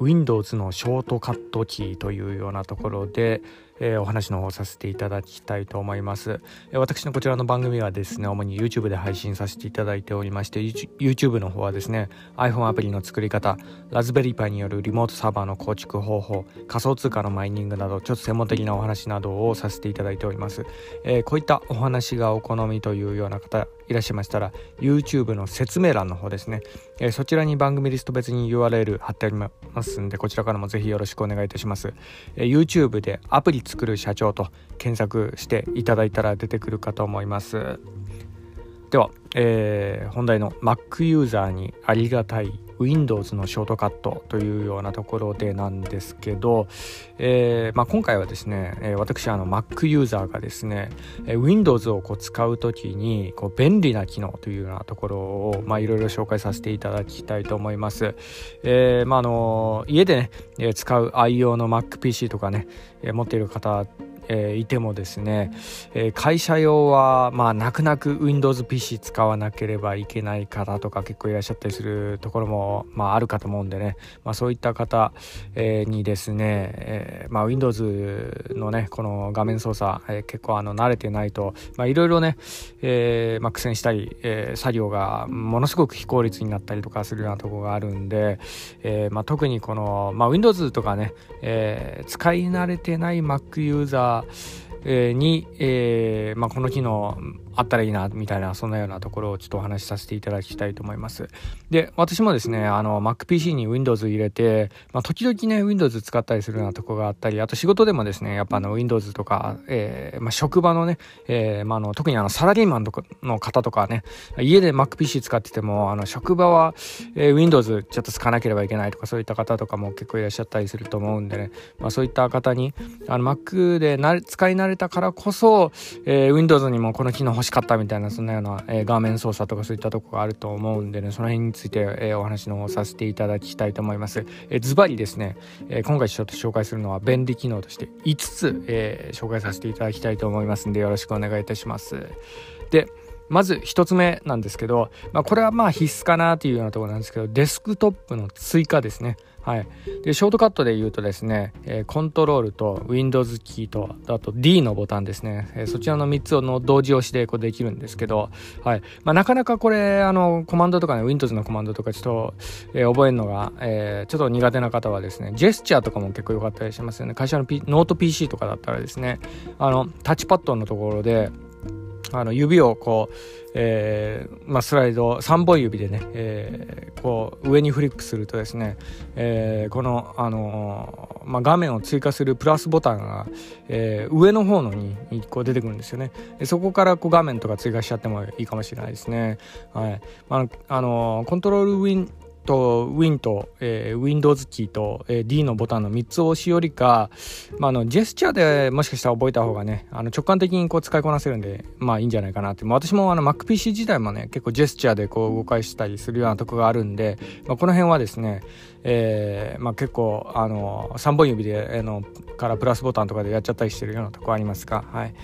Windows のショートカットキーというようなところで、えー、お話の方させていただきたいと思います、えー、私のこちらの番組はですね主に YouTube で配信させていただいておりまして YouTube の方はですね iPhone アプリの作り方ラズベリーパイによるリモートサーバーの構築方法仮想通貨のマイニングなどちょっと専門的なお話などをさせていただいております、えー、こういったお話がお好みというような方いらっしゃいましたら YouTube の説明欄の方ですね、えー、そちらに番組リスト別に URL 貼ってありますすんでこちらからもぜひよろしくお願いいたします、えー、YouTube でアプリ作る社長と検索していただいたら出てくるかと思います。では、えー、本題の Mac ユーザーにありがたい Windows のショートカットというようなところでなんですけど、えーまあ、今回はですね、え、私あの Mac ユーザーがですね、え、Windows をこう使う時にこう便利な機能というようなところをいろいろ紹介させていただきたいと思います。えーまあ、あの家でね、え使う愛用の MacPC とかね、え、持っている方えー、いてもですね、えー、会社用はまあ泣く泣く WindowsPC 使わなければいけない方とか結構いらっしゃったりするところも、まあ、あるかと思うんでね、まあ、そういった方、えー、にですね、えーまあ、Windows のねこの画面操作、えー、結構あの慣れてないといろいろね、えーまあ、苦戦したり、えー、作業がものすごく非効率になったりとかするようなところがあるんで、えーまあ、特にこの、まあ、Windows とかね、えー、使い慣れてない Mac ユーザーに、えーまあ、この機能あったらいいなみたいなそんなようなところをちょっとお話しさせていただきたいと思います。で私もですねあの MacPC に Windows 入れて、まあ、時々ね Windows 使ったりするようなとこがあったりあと仕事でもですねやっぱあの Windows とか、えーまあ、職場のね、えーまあ、の特にあのサラリーマンとかの方とかね家で MacPC 使っててもあの職場は、えー、Windows ちょっと使わなければいけないとかそういった方とかも結構いらっしゃったりすると思うんでね、まあ、そういった方にあの Mac でな使い慣れたからこそ、えー、Windows にもこの機能欲しいかったみたいなそんなような、えー、画面操作とかそういったとこがあると思うんでねその辺について、えー、お話の方させていただきたいと思います。えー、ズバリですね、えー、今回ちょっと紹介するのは便利機能として5つ、えー、紹介させていただきたいと思いますんでよろしくお願いいたします。でまず1つ目なんですけど、まあ、これはまあ必須かなというようなところなんですけどデスクトップの追加ですね。はい、でショートカットで言うとですね、えー、コントロールと Windows キーとあと D のボタンですね、えー、そちらの3つをの同時押しでこうできるんですけど、はい。まあ、なかなかこれあのコマンドとかね Windows のコマンドとかちょっと、えー、覚えるのが、え、ちょっと苦手な方はですねジェスチャーとかも結構良かったりしますよね。会社の、P、ノート PC とかだったらですねあのタッチパッドのところであの指をこう、えーまあ、スライド3本指でね、えー、こう上にフリックするとですね、えー、この、あのー、まあ、画面を追加するプラスボタンが、えー、上の方のにこう出てくるんですよね。でそこからこう画面とか追加しちゃってもいいかもしれないですね。はい、まああのー、コントロールウィンと Win と、えー、Windows キーと、えー、D のボタンの3つを押しよりか、まあ、あのジェスチャーでもしかしたら覚えた方がねあの直感的にこう使いこなせるんでまあいいんじゃないかなって、まあ、私もあの MacPC 自体もね結構ジェスチャーでこう動かしたりするようなとこがあるんで、まあ、この辺はですね、えーまあ、結構あの3本指であのからプラスボタンとかでやっちゃったりしてるようなとこありますが、はい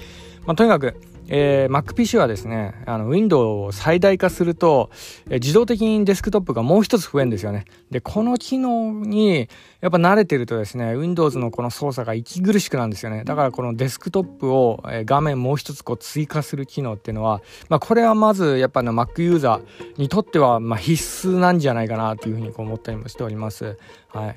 まあ、とにかくえー、MacPC はですね、あの、ウィンドウを最大化すると、えー、自動的にデスクトップがもう一つ増えるんですよね。で、この機能に、やっぱ慣れてるとですね、Windows のこの操作が息苦しくなんですよね。だからこのデスクトップを、えー、画面もう一つこう追加する機能っていうのは、まあ、これはまず、やっぱね、Mac ユーザーにとっては、まあ、必須なんじゃないかなというふうにこう思ったりもしております。はい。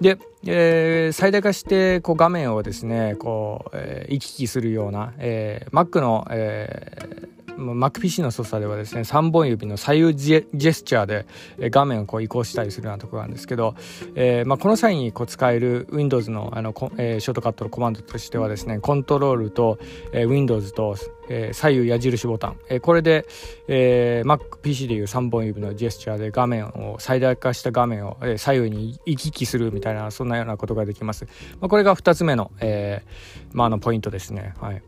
で、えー、最大化してこう画面をですねこう、えー、行き来するような、えー、Mac の、えー MacPC の操作ではですね3本指の左右ジェスチャーで画面をこう移行したりするようなところなんですけど、えーまあ、この際にこう使える Windows のあの、えー、ショートカットのコマンドとしてはですねコントロールと、えー、Windows と、えー、左右矢印ボタン、えー、これで、えー、MacPC でいう3本指のジェスチャーで画面を最大化した画面を、えー、左右に行き来するみたいなそんなようなことができます、まあ、これが2つ目の,、えーまあ、あのポイントですね。はい。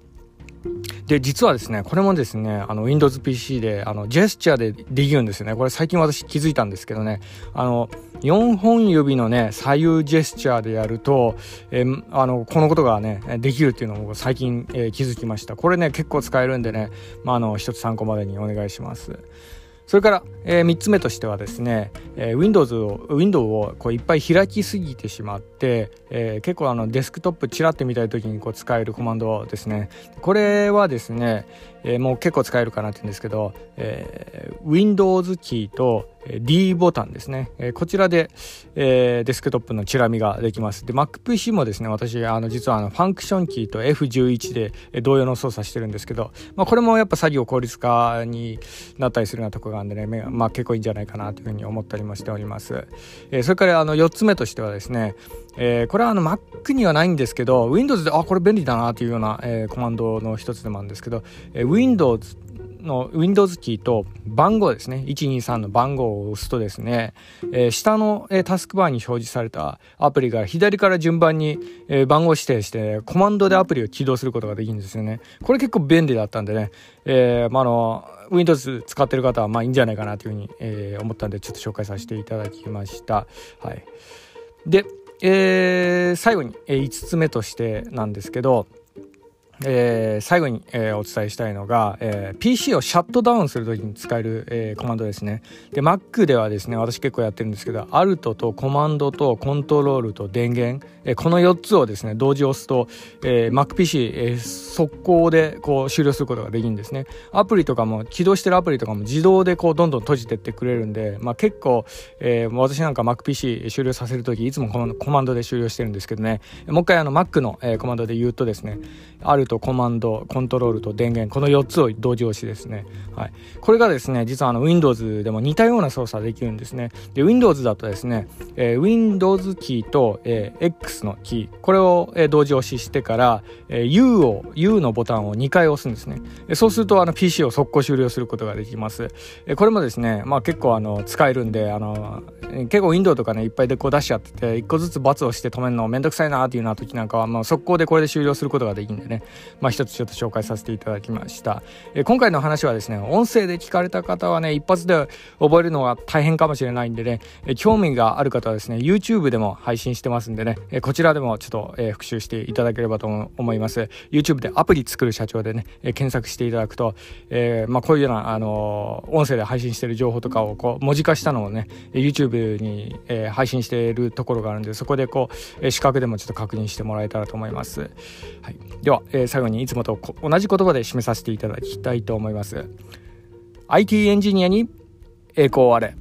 で、実はですね、これもですね、あの、Windows PC で、あの、ジェスチャーでできるんですよね。これ最近私気づいたんですけどね、あの、4本指のね、左右ジェスチャーでやると、えー、あの、このことがね、できるっていうのを最近、えー、気づきました。これね、結構使えるんでね、まあ、あの、一つ参考までにお願いします。それから、えー、3つ目としてはですね、えー、Windows を、Windows をこういっぱい開きすぎてしまって、えー、結構あのデスクトップちらって見たい時にこう使えるコマンドですね。これはですね、えー、もう結構使えるかなって言うんですけど、えー、Windows キーと D ボタンですね、え、こちらで、え、デスクトップのチラ見ができます。で MacPC もですね私あの実はあのファンクションキーと F11 で、え、同様の操作してるんですけど、まあ、これもやっぱ作業効率化になったりするようなとこがあるんでね、まあ、結構いいんじゃないかなというふうに思ったりもしております、え、それからあの4つ目としてはですね、えー、これはあの Mac にはないんですけど Windows であこれ便利だなというような、えー、コマンドの一つでもあるんですけど、えー、Windows の Windows キーと番号ですね。123の番号を押すとですね、えー、下の、えー、タスクバーに表示されたアプリが左から順番に、えー、番号指定してコマンドでアプリを起動することができるんですよね。これ結構便利だったんでね、えーまあ、の Windows 使ってる方はまあいいんじゃないかなというふうに、え、思ったんでちょっと紹介させていただきました。はい。で、えー、最後に、え、5つ目としてなんですけどえー、最後に、えー、お伝えしたいのが、えー、PC をシャットダウンするときに使える、えコマンドですね。で、Mac ではですね、私結構やってるんですけど、Alt とコマンドとコントロールと電源、えこの4つをですね、同時押すと、え MacPC、え速攻でこう終了することができるんですね。アプリとかも、起動してるアプリとかも自動でこうどんどん閉じてってくれるんで、まあ、結構、え私なんか MacPC 終了させるときいつもこのコマンドで終了してるんですけどね、もう一回あの Mac の、えコマンドで言うとですね、Alt コマンド、コントロールと電源、この4つを同時押しですね。はい。これがですね、実はあの Windows でも似たような操作できるんですね。で、Windows だとですね、えー、Windows キーと、えー、X のキー、これを、えー、同時押ししてから、えー、U を、U のボタンを2回押すんですね。そうするとあの PC を速攻終了することができます。えこれもですね、まあ結構あの使えるんで、あの、結構 Windows とかね、いっぱいでこう出しちゃってて、1個ずつ×をして止めるのめんどくさいなっていうような時なんかは、まあ速攻でこれで終了することができるんでね、まあ一つちょっと紹介させていただきました。え今回の話はですね、音声で聞かれた方はね、一発で覚えるのは大変かもしれないんでね、え興味がある方はですね、YouTube でも配信してますんでね、えこちらでもちょっと、え復習していただければと思います。YouTube でアプリ作る社長でね、え検索していただくと、えー、まあ、こういうような、あの音声で配信してる情報とかをこう文字化したのをね、YouTube に、えー、配信しているところがあるんで、そこでこう、え視覚でもちょっと確認してもらえたらと思います。はい。では、え最後にいつもと同じ言葉で締めさせていただきたいと思います。IT エンジニアに栄光あれ。